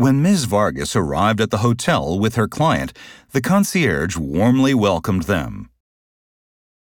When Ms. Vargas arrived at the hotel with her client, the concierge warmly welcomed them.